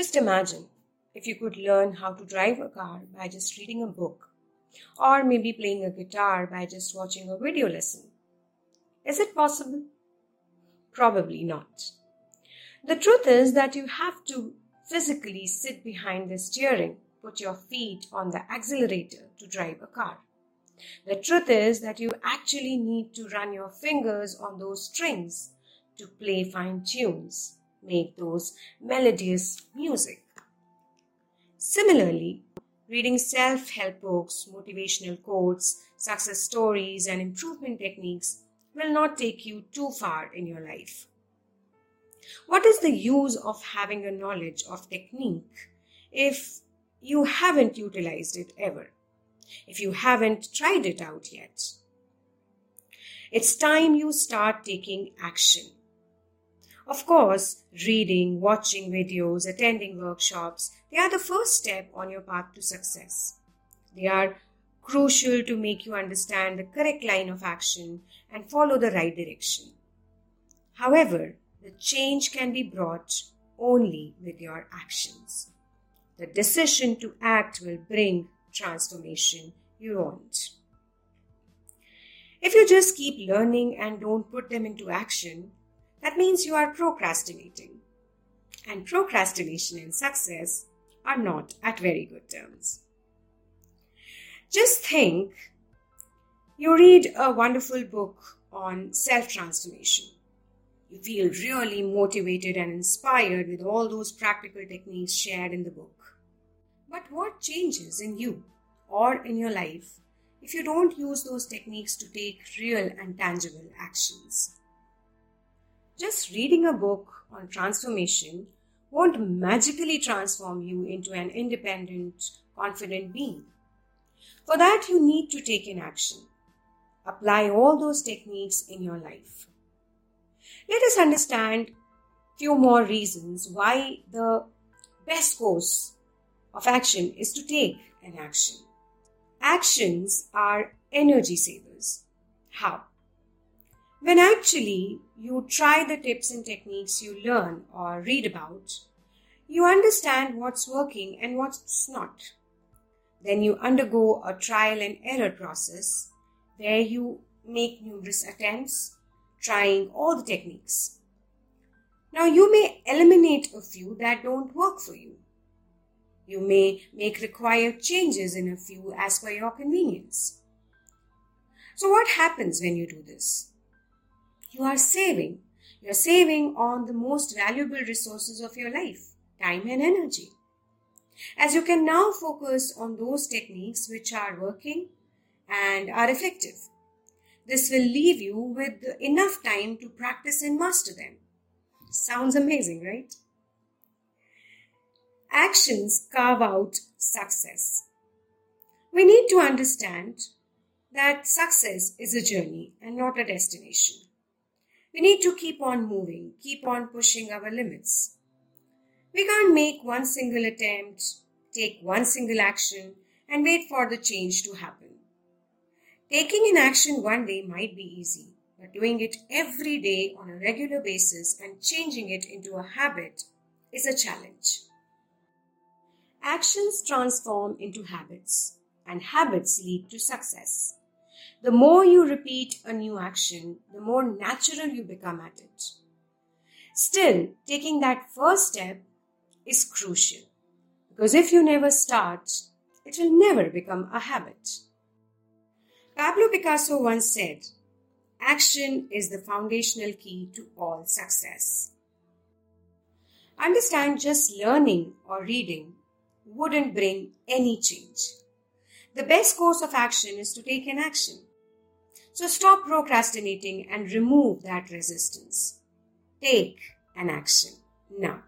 Just imagine if you could learn how to drive a car by just reading a book, or maybe playing a guitar by just watching a video lesson. Is it possible? Probably not. The truth is that you have to physically sit behind the steering, put your feet on the accelerator to drive a car. The truth is that you actually need to run your fingers on those strings to play fine tunes, make those melodious music. Similarly, reading self help books, motivational quotes, success stories, and improvement techniques will not take you too far in your life. What is the use of having a knowledge of technique if you haven't utilized it ever? If you haven't tried it out yet? It's time you start taking action. Of course, reading, watching videos, attending workshops, they are the first step on your path to success. They are crucial to make you understand the correct line of action and follow the right direction. However, the change can be brought only with your actions. The decision to act will bring transformation you want. If you just keep learning and don't put them into action, that means you are procrastinating. And procrastination and success are not at very good terms. Just think you read a wonderful book on self transformation. You feel really motivated and inspired with all those practical techniques shared in the book. But what changes in you or in your life if you don't use those techniques to take real and tangible actions? Just reading a book on transformation won't magically transform you into an independent, confident being. For that, you need to take an action. Apply all those techniques in your life. Let us understand few more reasons why the best course of action is to take an action. Actions are energy savers. How? When actually you try the tips and techniques you learn or read about, you understand what's working and what's not. Then you undergo a trial and error process where you make numerous attempts, trying all the techniques. Now, you may eliminate a few that don't work for you. You may make required changes in a few as per your convenience. So, what happens when you do this? You are saving. You are saving on the most valuable resources of your life time and energy as you can now focus on those techniques which are working and are effective. This will leave you with enough time to practice and master them. Sounds amazing, right? Actions carve out success. We need to understand that success is a journey and not a destination. We need to keep on moving, keep on pushing our limits. We can't make one single attempt, take one single action, and wait for the change to happen. Taking an action one day might be easy, but doing it every day on a regular basis and changing it into a habit is a challenge. Actions transform into habits, and habits lead to success. The more you repeat a new action, the more natural you become at it. Still, taking that first step is crucial because if you never start, it will never become a habit. Pablo Picasso once said, Action is the foundational key to all success. Understand just learning or reading wouldn't bring any change. The best course of action is to take an action. So stop procrastinating and remove that resistance. Take an action now.